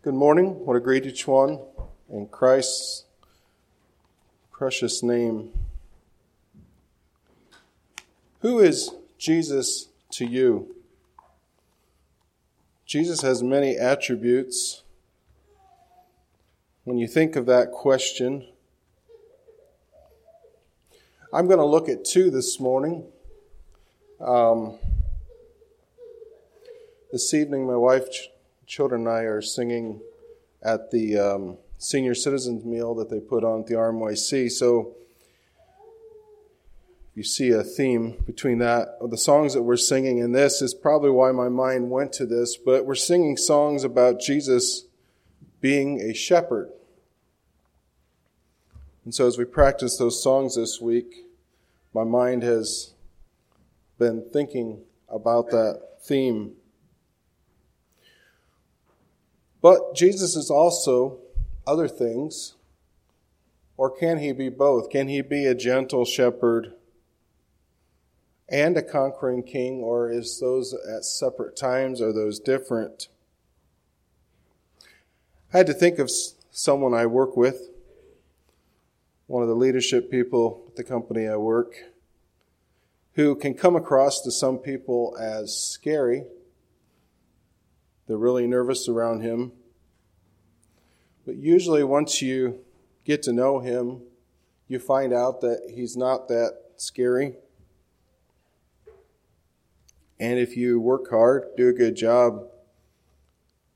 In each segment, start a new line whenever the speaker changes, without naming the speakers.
Good morning. I want to greet each one in Christ's precious name. Who is Jesus to you? Jesus has many attributes. When you think of that question, I'm going to look at two this morning. Um, this evening, my wife, children, and I are singing at the um, senior citizens meal that they put on at the RMYC. So you see a theme between that, the songs that we're singing, and this is probably why my mind went to this. But we're singing songs about Jesus being a shepherd. And so, as we practice those songs this week, my mind has been thinking about that theme. But Jesus is also other things. Or can he be both? Can he be a gentle shepherd and a conquering king, or is those at separate times? Are those different? I had to think of someone I work with one of the leadership people at the company I work, who can come across to some people as scary. They're really nervous around him. But usually, once you get to know him, you find out that he's not that scary. And if you work hard, do a good job,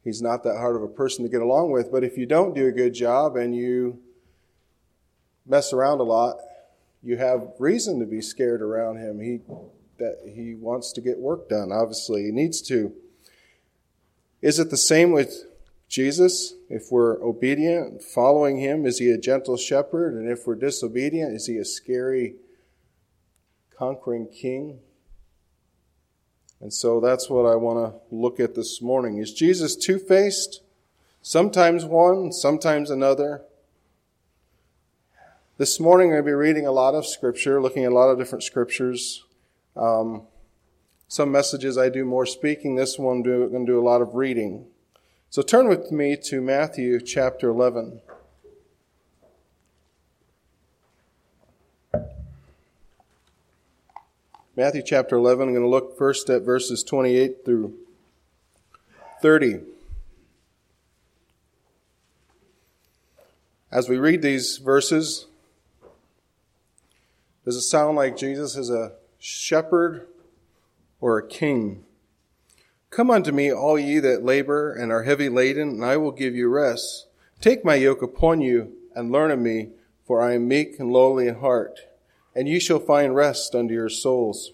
he's not that hard of a person to get along with. But if you don't do a good job and you mess around a lot, you have reason to be scared around him. He that he wants to get work done. Obviously, he needs to. Is it the same with Jesus? If we're obedient, following him, is he a gentle shepherd? And if we're disobedient, is he a scary, conquering king? And so that's what I want to look at this morning. Is Jesus two faced? Sometimes one, sometimes another. This morning, I'm going to be reading a lot of scripture, looking at a lot of different scriptures. Um, some messages I do more speaking. This one, I'm going to do a lot of reading. So turn with me to Matthew chapter 11. Matthew chapter 11, I'm going to look first at verses 28 through 30. As we read these verses, does it sound like Jesus is a shepherd or a king? Come unto me, all ye that labor and are heavy laden, and I will give you rest. Take my yoke upon you and learn of me, for I am meek and lowly in heart, and ye shall find rest unto your souls.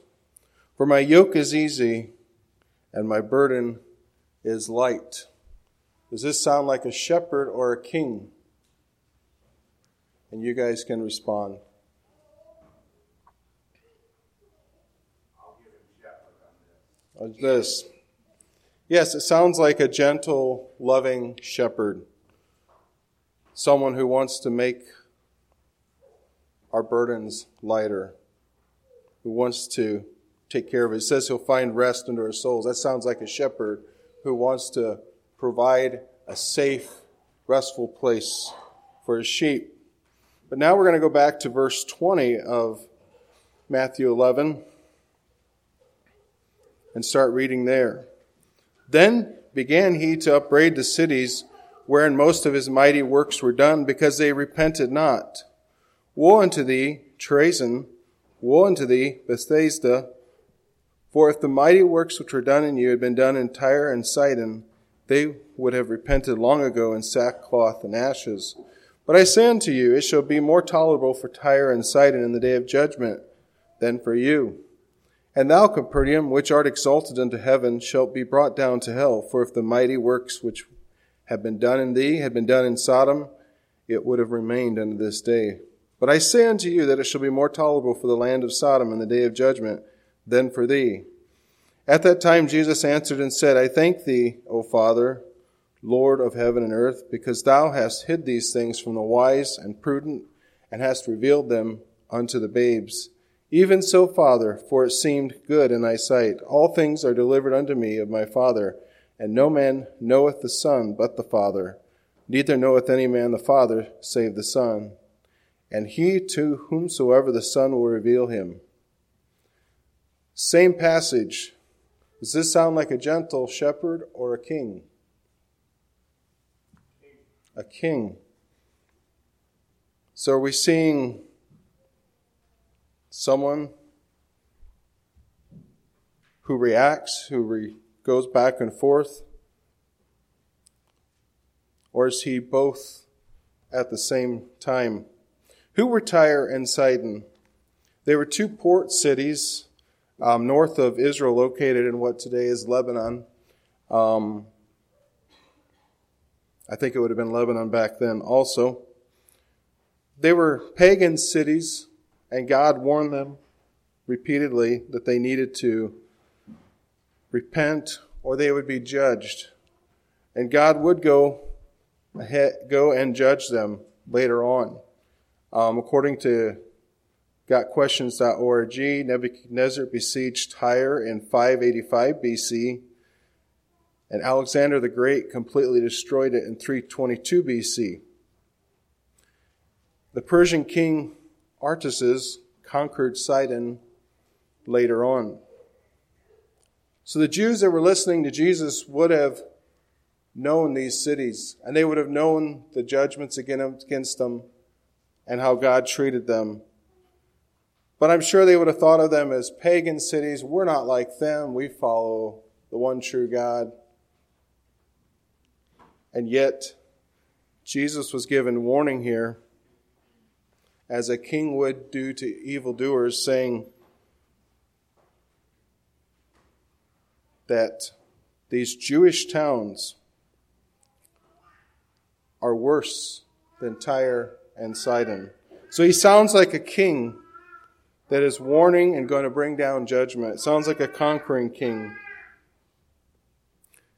For my yoke is easy and my burden is light. Does this sound like a shepherd or a king? And you guys can respond. this. Yes, it sounds like a gentle, loving shepherd. Someone who wants to make our burdens lighter, who wants to take care of it. It says he'll find rest under our souls. That sounds like a shepherd who wants to provide a safe, restful place for his sheep. But now we're going to go back to verse 20 of Matthew 11 and start reading there. Then began he to upbraid the cities wherein most of his mighty works were done, because they repented not. Woe unto thee, Chorazin! Woe unto thee, Bethsaida! For if the mighty works which were done in you had been done in Tyre and Sidon, they would have repented long ago in sackcloth and ashes. But I say unto you, it shall be more tolerable for Tyre and Sidon in the day of judgment than for you. And thou, Capernaum, which art exalted unto heaven, shalt be brought down to hell. For if the mighty works which have been done in thee had been done in Sodom, it would have remained unto this day. But I say unto you that it shall be more tolerable for the land of Sodom in the day of judgment than for thee. At that time Jesus answered and said, I thank thee, O Father, Lord of heaven and earth, because thou hast hid these things from the wise and prudent, and hast revealed them unto the babes. Even so, Father, for it seemed good in thy sight. All things are delivered unto me of my Father. And no man knoweth the Son but the Father, neither knoweth any man the Father save the Son, and he to whomsoever the Son will reveal him. Same passage. Does this sound like a gentle shepherd or a king? A king. So are we seeing someone who reacts, who re- goes back and forth? Or is he both at the same time? Who were Tyre and Sidon? They were two port cities um, north of Israel, located in what today is Lebanon. Um, I think it would have been Lebanon back then also. They were pagan cities, and God warned them repeatedly that they needed to repent or they would be judged. And God would go ahead, go and judge them later on. Um, according to gotquestions.org, Nebuchadnezzar besieged Tyre in 585 BC, and Alexander the Great completely destroyed it in 322 BC. The Persian king Artaxerxes conquered Sidon later on. So the Jews that were listening to Jesus would have known these cities, and they would have known the judgments against them and how God treated them. But I'm sure they would have thought of them as pagan cities. We're not like them. We follow the one true God. And yet, Jesus was given warning here, as a king would do to evildoers, saying, that these Jewish towns are worse than Tyre and Sidon. So he sounds like a king that is warning and going to bring down judgment. It sounds like a conquering king.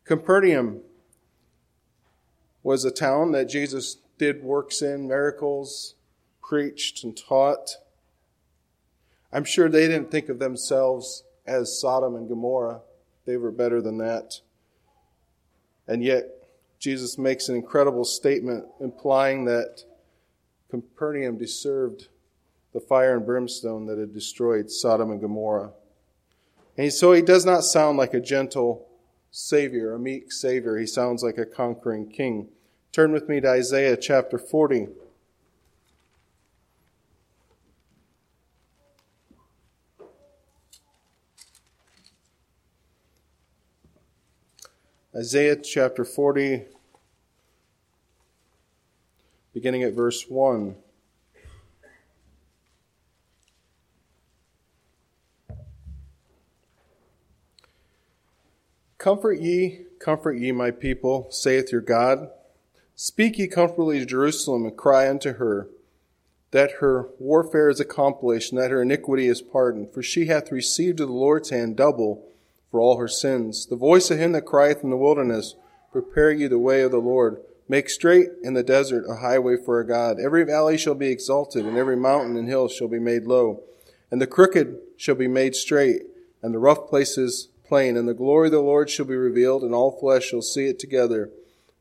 Capernaum was a town that Jesus did works in, miracles, preached, and taught. I'm sure they didn't think of themselves as Sodom and Gomorrah. They were better than that. And yet, Jesus makes an incredible statement implying that Capernaum deserved the fire and brimstone that had destroyed Sodom and Gomorrah. And so he does not sound like a gentle Savior, a meek Savior. He sounds like a conquering king. Turn with me to Isaiah chapter 40. Isaiah chapter 40, beginning at verse 1. Comfort ye, comfort ye, my people, saith your God. Speak ye comfortably to Jerusalem, and cry unto her, that her warfare is accomplished, and that her iniquity is pardoned. For she hath received of the Lord's hand double for all her sins. The voice of him that crieth in the wilderness, Prepare you the way of the Lord. Make straight in the desert a highway for our God. Every valley shall be exalted, and every mountain and hill shall be made low. And the crooked shall be made straight, and the rough places plain. And the glory of the Lord shall be revealed, and all flesh shall see it together.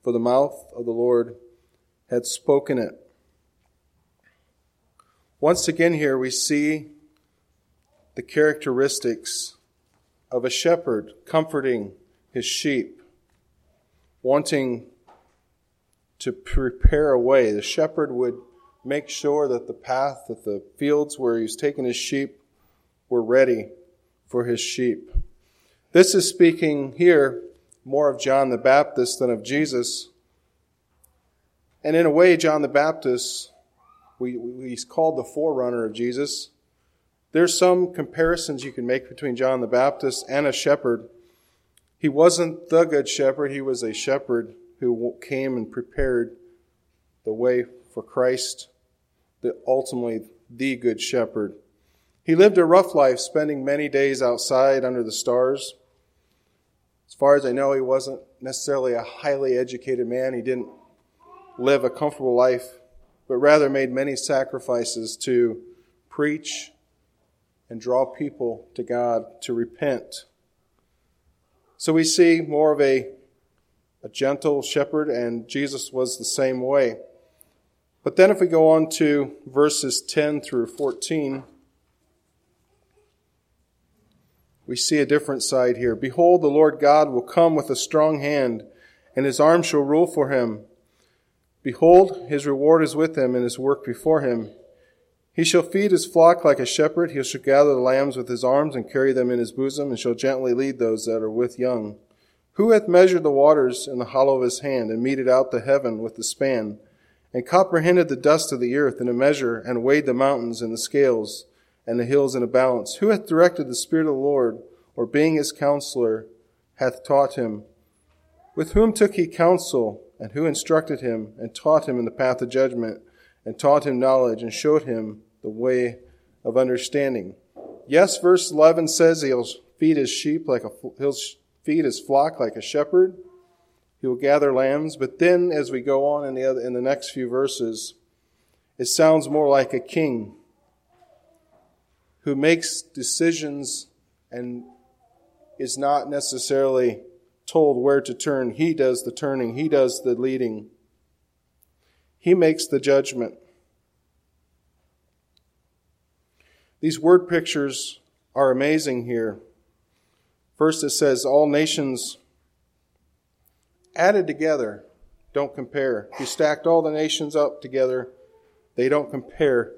For the mouth of the Lord hath spoken it. Once again, here we see the characteristics of a shepherd comforting his sheep, wanting to prepare a way. The shepherd would make sure that the path, that the fields where he was taking his sheep were ready for his sheep. This is speaking here more of John the Baptist than of Jesus. And in a way, John the Baptist, we, we, he's called the forerunner of Jesus. There's some comparisons you can make between John the Baptist and a shepherd. He wasn't the good shepherd, he was a shepherd who came and prepared the way for Christ, the ultimately the good shepherd. He lived a rough life, spending many days outside under the stars. As far as I know, he wasn't necessarily a highly educated man. He didn't live a comfortable life, but rather made many sacrifices to preach and draw people to God to repent. So we see more of a a gentle shepherd, and Jesus was the same way. But then if we go on to verses 10 through 14, we see a different side here. Behold, the Lord God will come with a strong hand, and his arm shall rule for him. Behold, his reward is with him, and his work before him. He shall feed his flock like a shepherd. He shall gather the lambs with his arms, and carry them in his bosom, and shall gently lead those that are with young. Who hath measured the waters in the hollow of his hand, and meted out the heaven with the span, and comprehended the dust of the earth in a measure, and weighed the mountains in the scales? and the hills in a balance. Who hath directed the Spirit of the Lord, or being his counselor, hath taught him? With whom took he counsel, and who instructed him, and taught him in the path of judgment, and taught him knowledge, and showed him the way of understanding? Yes, verse 11 says he'll feed his sheep like a, he'll feed his flock like a shepherd. He will gather lambs. But then, as we go on in the, other, in the next few verses, it sounds more like a king who makes decisions and is not necessarily told where to turn. He does the turning, he does the leading, he makes the judgment. These word pictures are amazing here. First, it says, All nations added together don't compare. If you stacked all the nations up together, they don't compare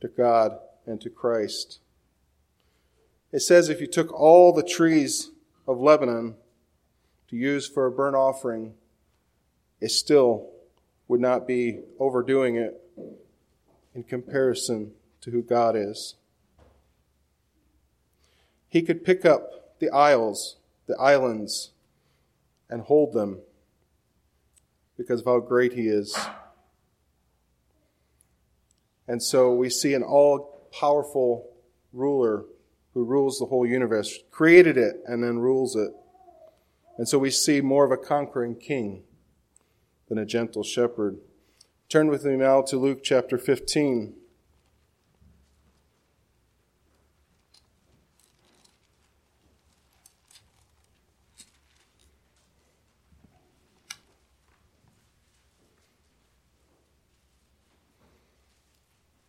to God and to Christ. It says if you took all the trees of Lebanon to use for a burnt offering, it still would not be overdoing it in comparison to who God is. He could pick up the isles, the islands, and hold them because of how great He is. And so we see an all powerful ruler who rules the whole universe, created it and then rules it. And so we see more of a conquering king than a gentle shepherd. Turn with me now to Luke chapter 15.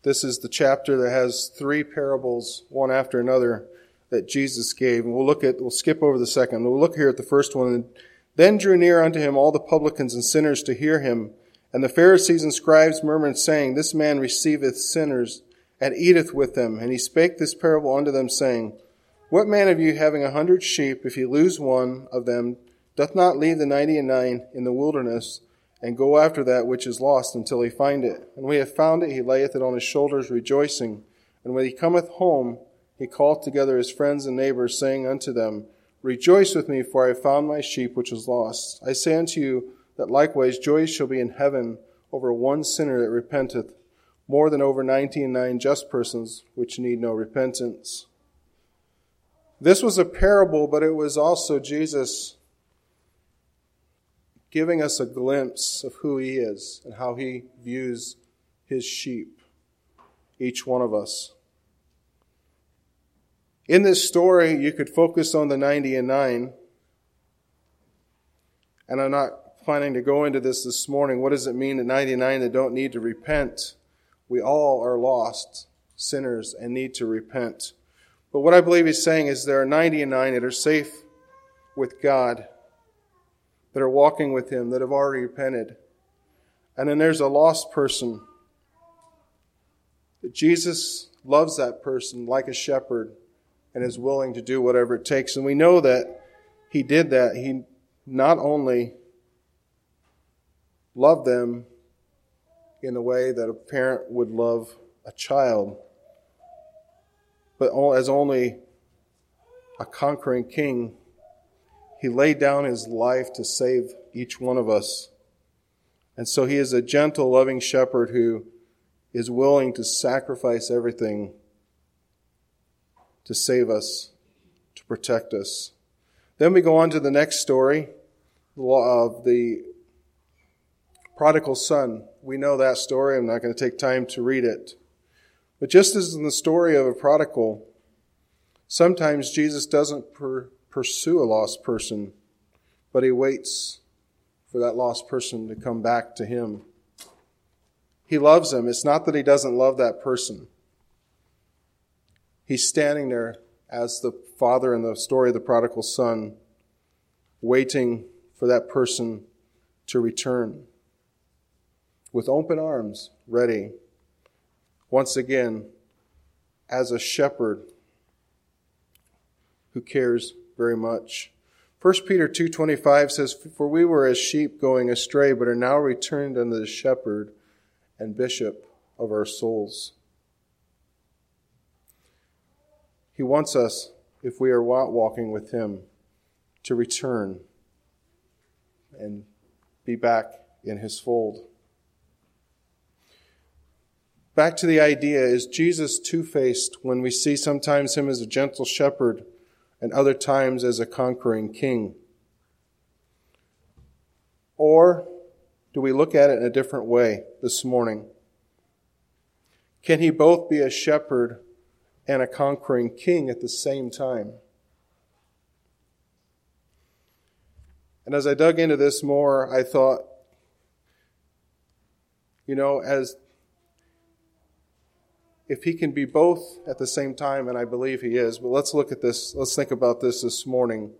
This is the chapter that has three parables, one after another, that Jesus gave. And we'll look at, we'll skip over the second. We'll look here at the first one. Then drew near unto him all the publicans and sinners to hear him. And the Pharisees and scribes murmured, saying, This man receiveth sinners and eateth with them. And he spake this parable unto them, saying, What man of you having a hundred sheep, if he lose one of them, doth not leave the ninety and nine in the wilderness, and go after that which is lost until he find it. And when he hath found it, he layeth it on his shoulders, rejoicing. And when he cometh home, he calleth together his friends and neighbors, saying unto them, Rejoice with me, for I have found my sheep which was lost. I say unto you that likewise joy shall be in heaven over one sinner that repenteth, more than over ninety and nine just persons which need no repentance. This was a parable, but it was also Jesus giving us a glimpse of who He is and how He views His sheep, each one of us. In this story, you could focus on the 90 and 9, and I'm not planning to go into this this morning. What does it mean that 99 that don't need to repent? We all are lost sinners and need to repent. But what I believe he's saying is there are 99 that are safe with God that are walking with Him that have already repented. And then there's a lost person. That Jesus loves that person like a shepherd and is willing to do whatever it takes. And we know that He did that. He not only loved them in the way that a parent would love a child, but as only a conquering king he laid down his life to save each one of us. And so he is a gentle, loving shepherd who is willing to sacrifice everything to save us, to protect us. Then we go on to the next story of the prodigal son. We know that story. I'm not going to take time to read it. But just as in the story of a prodigal, sometimes Jesus doesn't per- pursue a lost person, but he waits for that lost person to come back to him. He loves them. It's not that he doesn't love that person. He's standing there as the father in the story of the prodigal son, waiting for that person to return with open arms ready. Once again, as a shepherd who cares very much. 1 Peter 2:25 says for we were as sheep going astray but are now returned unto the shepherd and bishop of our souls. He wants us if we are walking with him to return and be back in his fold. Back to the idea is Jesus two faced when we see sometimes him as a gentle shepherd and other times as a conquering king? Or do we look at it in a different way this morning? Can he both be a shepherd and a conquering king at the same time? And as I dug into this more, I thought, you know, as if he can be both at the same time, and I believe he is, but let's look at this, let's think about this this morning.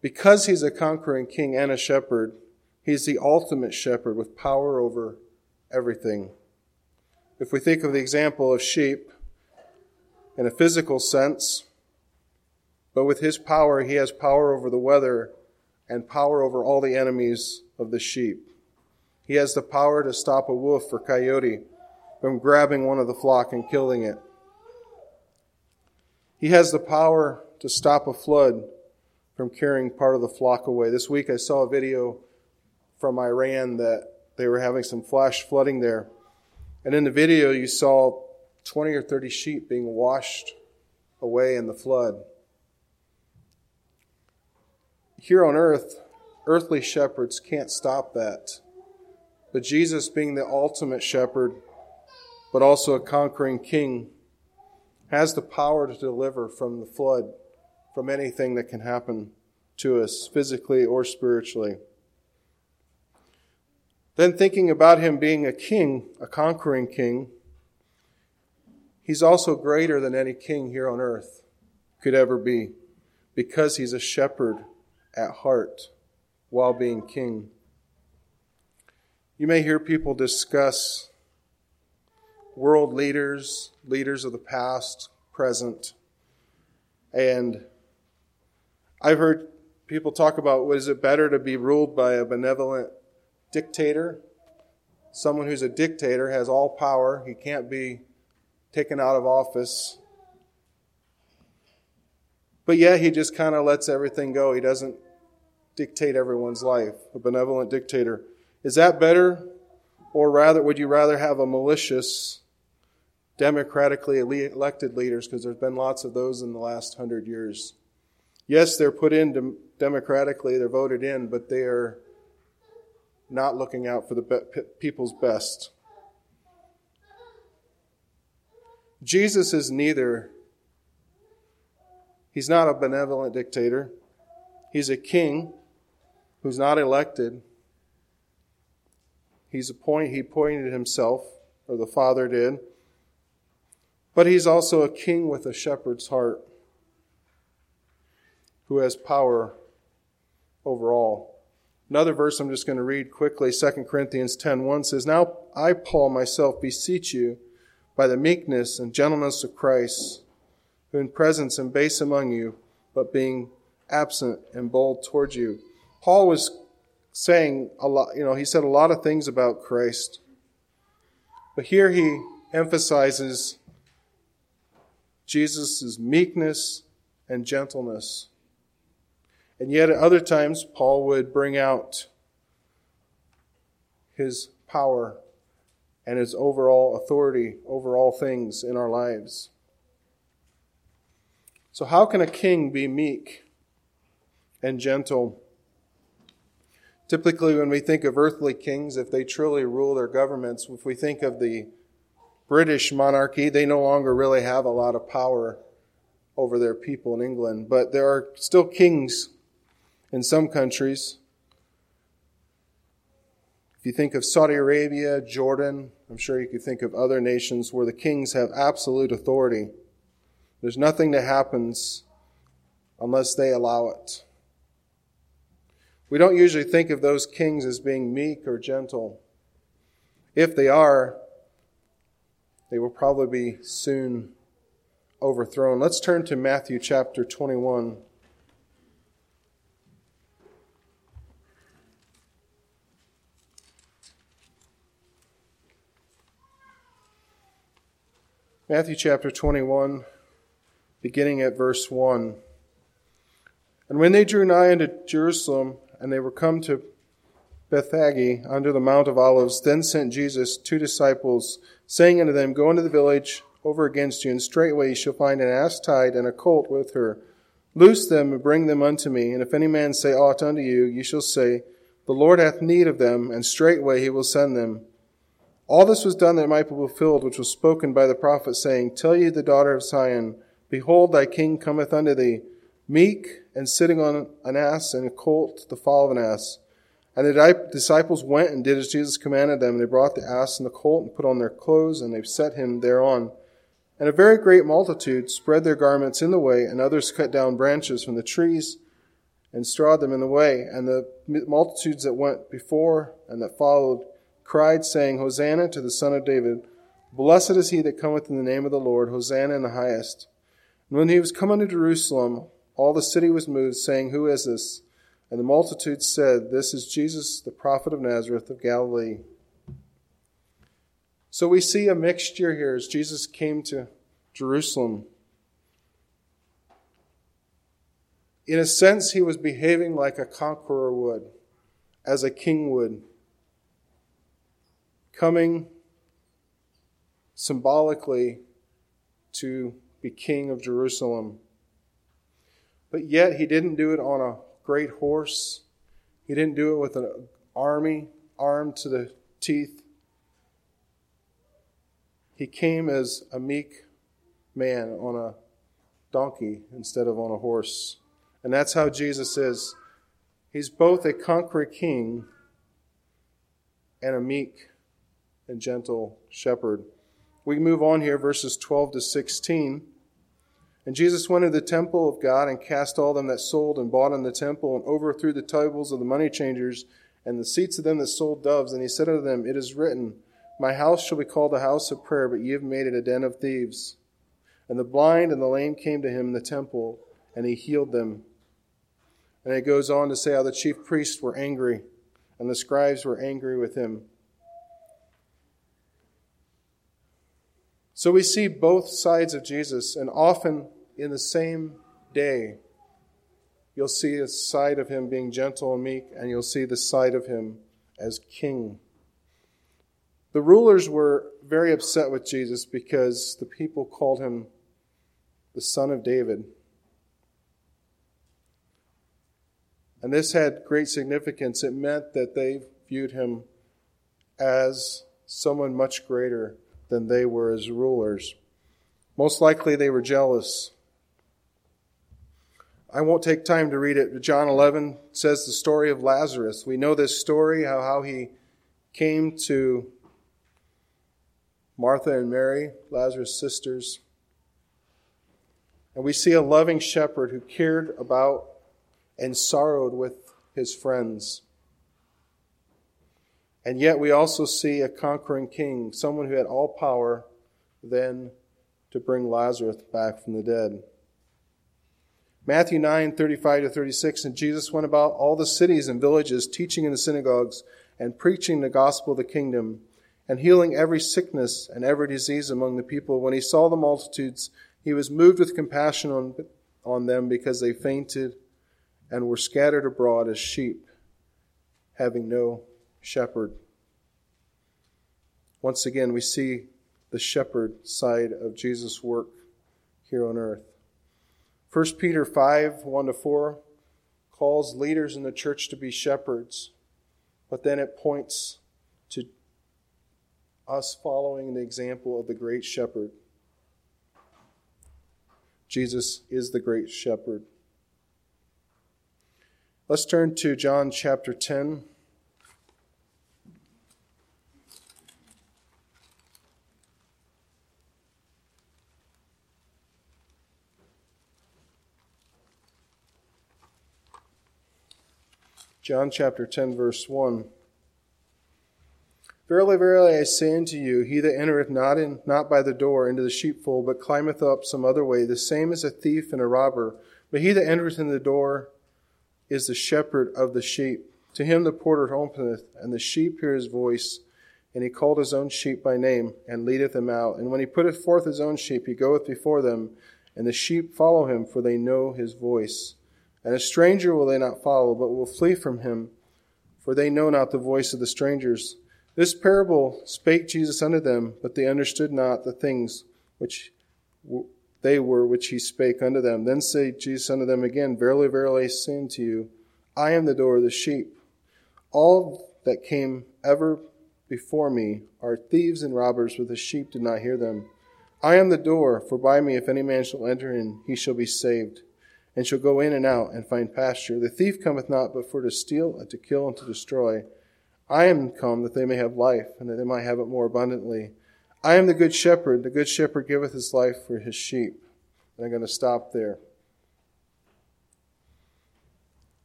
Because he's a conquering king and a shepherd, he's the ultimate shepherd with power over everything. If we think of the example of sheep in a physical sense, but with his power, he has power over the weather and power over all the enemies of the sheep. He has the power to stop a wolf or coyote from grabbing one of the flock and killing it. He has the power to stop a flood from carrying part of the flock away. This week I saw a video from Iran that they were having some flash flooding there. And in the video, you saw 20 or 30 sheep being washed away in the flood. Here on earth, earthly shepherds can't stop that. But Jesus, being the ultimate shepherd, but also a conquering king, has the power to deliver from the flood, from anything that can happen to us physically or spiritually. Then, thinking about him being a king, a conquering king, he's also greater than any king here on earth could ever be because he's a shepherd at heart while being king. You may hear people discuss world leaders, leaders of the past, present. And I've heard people talk about was it better to be ruled by a benevolent dictator? Someone who's a dictator has all power, he can't be taken out of office. But yeah, he just kind of lets everything go. He doesn't dictate everyone's life. A benevolent dictator. Is that better? Or rather, would you rather have a malicious democratically elected leaders because there's been lots of those in the last hundred years. Yes, they're put in democratically, they're voted in, but they are not looking out for the people's best. Jesus is neither. He's not a benevolent dictator. He's a king who's not elected. He's appointed, he appointed himself, or the Father did. But he's also a king with a shepherd's heart who has power over all. Another verse I'm just going to read quickly, 2 Corinthians 10:1 says, Now I, Paul, myself beseech you by the meekness and gentleness of Christ, who in presence am base among you, but being absent and bold towards you. Paul was saying a lot, you know, he said a lot of things about Christ. But here he emphasizes Jesus' meekness and gentleness. And yet, at other times, Paul would bring out his power and his overall authority over all things in our lives. So, how can a king be meek and gentle? Typically, when we think of earthly kings, if they truly rule their governments, if we think of the British monarchy, they no longer really have a lot of power over their people in England, but there are still kings in some countries If you think of Saudi Arabia, Jordan, I'm sure you could think of other nations where the kings have absolute authority. There's nothing that happens unless they allow it. We don't usually think of those kings as being meek or gentle. If they are, they will probably be soon overthrown. Let's turn to Matthew chapter 21. Matthew chapter 21, beginning at verse 1. And when they drew nigh unto Jerusalem, and they were come to Bethphage under the Mount of Olives, then sent Jesus two disciples, saying unto them, Go into the village over against you, and straightway you shall find an ass tied and a colt with her. Loose them and bring them unto me. And if any man say aught unto you, ye shall say, The Lord hath need of them, and straightway he will send them. All this was done that it might be fulfilled, which was spoken by the prophet, saying, Tell ye the daughter of Zion, Behold, thy king cometh unto thee, meek and sitting on an ass and a colt, the fall of an ass. And the disciples went and did as Jesus commanded them. They brought the ass and the colt and put on their clothes, and they set him thereon. And a very great multitude spread their garments in the way, and others cut down branches from the trees and strawed them in the way. And the multitudes that went before and that followed cried, saying, Hosanna to the Son of David. Blessed is he that cometh in the name of the Lord. Hosanna in the highest. And when he was come unto Jerusalem, all the city was moved, saying, Who is this? And the multitude said, This is Jesus, the prophet of Nazareth of Galilee. So we see a mixture here as Jesus came to Jerusalem. In a sense, he was behaving like a conqueror would, as a king would, coming symbolically to be king of Jerusalem. But yet, he didn't do it on a great horse. He didn't do it with an army armed to the teeth. He came as a meek man on a donkey instead of on a horse. And that's how Jesus is. He's both a conquering king and a meek and gentle shepherd. We move on here, verses 12 to 16. And Jesus went into the temple of God and cast all them that sold and bought in the temple and overthrew the tables of the money changers and the seats of them that sold doves. And he said unto them, It is written, My house shall be called a house of prayer, but ye have made it a den of thieves. And the blind and the lame came to him in the temple, and he healed them. And it goes on to say how the chief priests were angry, and the scribes were angry with him. So we see both sides of Jesus, and often in the same day, you'll see a side of him being gentle and meek, and you'll see the side of him as king. The rulers were very upset with Jesus because the people called him the son of David. And this had great significance. It meant that they viewed him as someone much greater than they were as rulers. Most likely they were jealous. I won't take time to read it. John 11 says the story of Lazarus. We know this story, how, how he came to Martha and Mary, Lazarus' sisters. And we see a loving shepherd who cared about and sorrowed with his friends. And yet we also see a conquering king, someone who had all power then to bring Lazarus back from the dead. Matthew 9, 35 to 36, and Jesus went about all the cities and villages, teaching in the synagogues and preaching the gospel of the kingdom and healing every sickness and every disease among the people. When he saw the multitudes, he was moved with compassion on, on them because they fainted and were scattered abroad as sheep, having no shepherd. Once again, we see the shepherd side of Jesus' work here on earth. 1 Peter 5 1 to 4 calls leaders in the church to be shepherds, but then it points to us following the example of the great shepherd. Jesus is the great shepherd. Let's turn to John chapter 10. John chapter 10, verse 1. Verily, verily, I say unto you, he that entereth not in, not by the door into the sheepfold, but climbeth up some other way, the same is a thief and a robber. But he that entereth in the door is the shepherd of the sheep. To him the porter openeth, and the sheep hear his voice. And he called his own sheep by name, and leadeth them out. And when he putteth forth his own sheep, he goeth before them, and the sheep follow him, for they know his voice. And a stranger will they not follow, but will flee from him, for they know not the voice of the strangers. This parable spake Jesus unto them, but they understood not the things which they were which he spake unto them. Then said Jesus unto them again, Verily, verily, I say unto you, I am the door of the sheep. All that came ever before me are thieves and robbers, but the sheep did not hear them. I am the door, for by me if any man shall enter in, he shall be saved, and shall go in and out and find pasture. The thief cometh not but for to steal and to kill and to destroy. I am come that they may have life, and that they might have it more abundantly. I am the good shepherd. The good shepherd giveth his life for his sheep. And I'm going to stop there.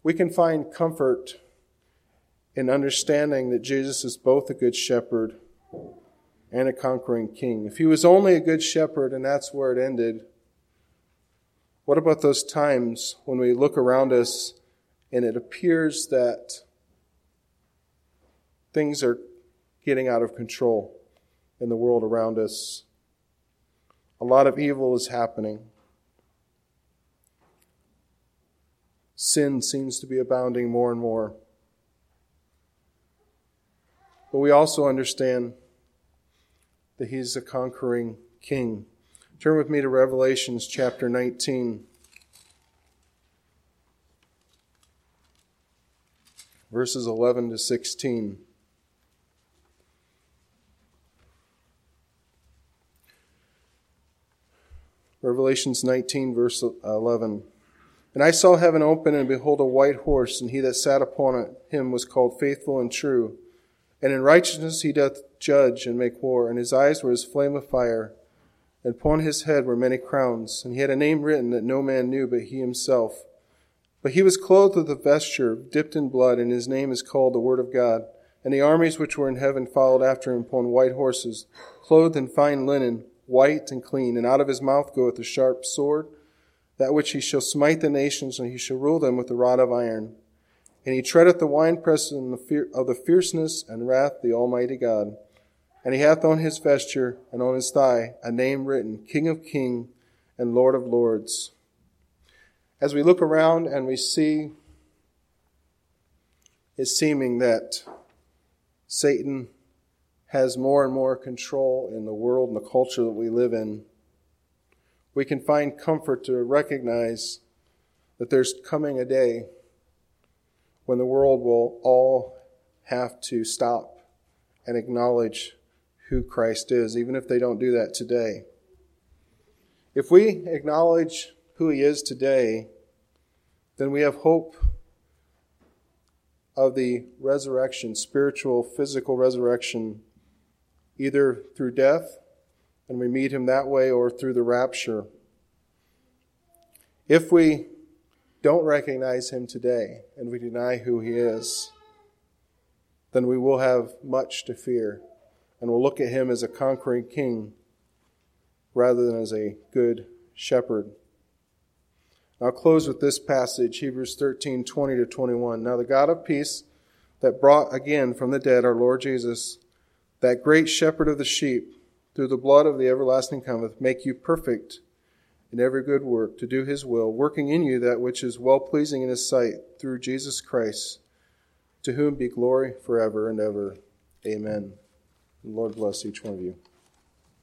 We can find comfort in understanding that Jesus is both a good shepherd and a conquering king. If he was only a good shepherd and that's where it ended, what about those times when we look around us and it appears that Things are getting out of control in the world around us. A lot of evil is happening. Sin seems to be abounding more and more. But we also understand that He's a conquering King. Turn with me to Revelations chapter 19. Verses 11 to 16. Revelations 19, verse 11. And I saw heaven open, and behold, a white horse, and he that sat upon it, him was called faithful and true. And in righteousness he doth judge and make war, and his eyes were as flame of fire, and upon his head were many crowns, and he had a name written that no man knew but he himself. But he was clothed with a vesture dipped in blood, and his name is called the Word of God. And the armies which were in heaven followed after him upon white horses, clothed in fine linen, white and clean, and out of his mouth goeth a sharp sword, that which he shall smite the nations, and he shall rule them with a rod of iron. And he treadeth the winepress of the fierceness and wrath of the Almighty God. And he hath on his vesture and on his thigh a name written, King of Kings and Lord of Lords. As we look around and we see it seeming that Satan has more and more control in the world and the culture that we live in, we can find comfort to recognize that there's coming a day when the world will all have to stop and acknowledge who Christ is, even if they don't do that today. If we acknowledge who He is today, then we have hope of the resurrection, spiritual, physical resurrection either through death, and we meet him that way, or through the rapture. If we don't recognize him today and we deny who he is, then we will have much to fear, and we'll look at him as a conquering king rather than as a good shepherd. I'll close with this passage, Hebrews 13, 20 to 21. Now the God of peace that brought again from the dead our Lord Jesus, that great shepherd of the sheep, through the blood of the everlasting cometh, make you perfect in every good work to do his will, working in you that which is well pleasing in his sight, through Jesus Christ, to whom be glory forever and ever. Amen. The Lord bless each one of you.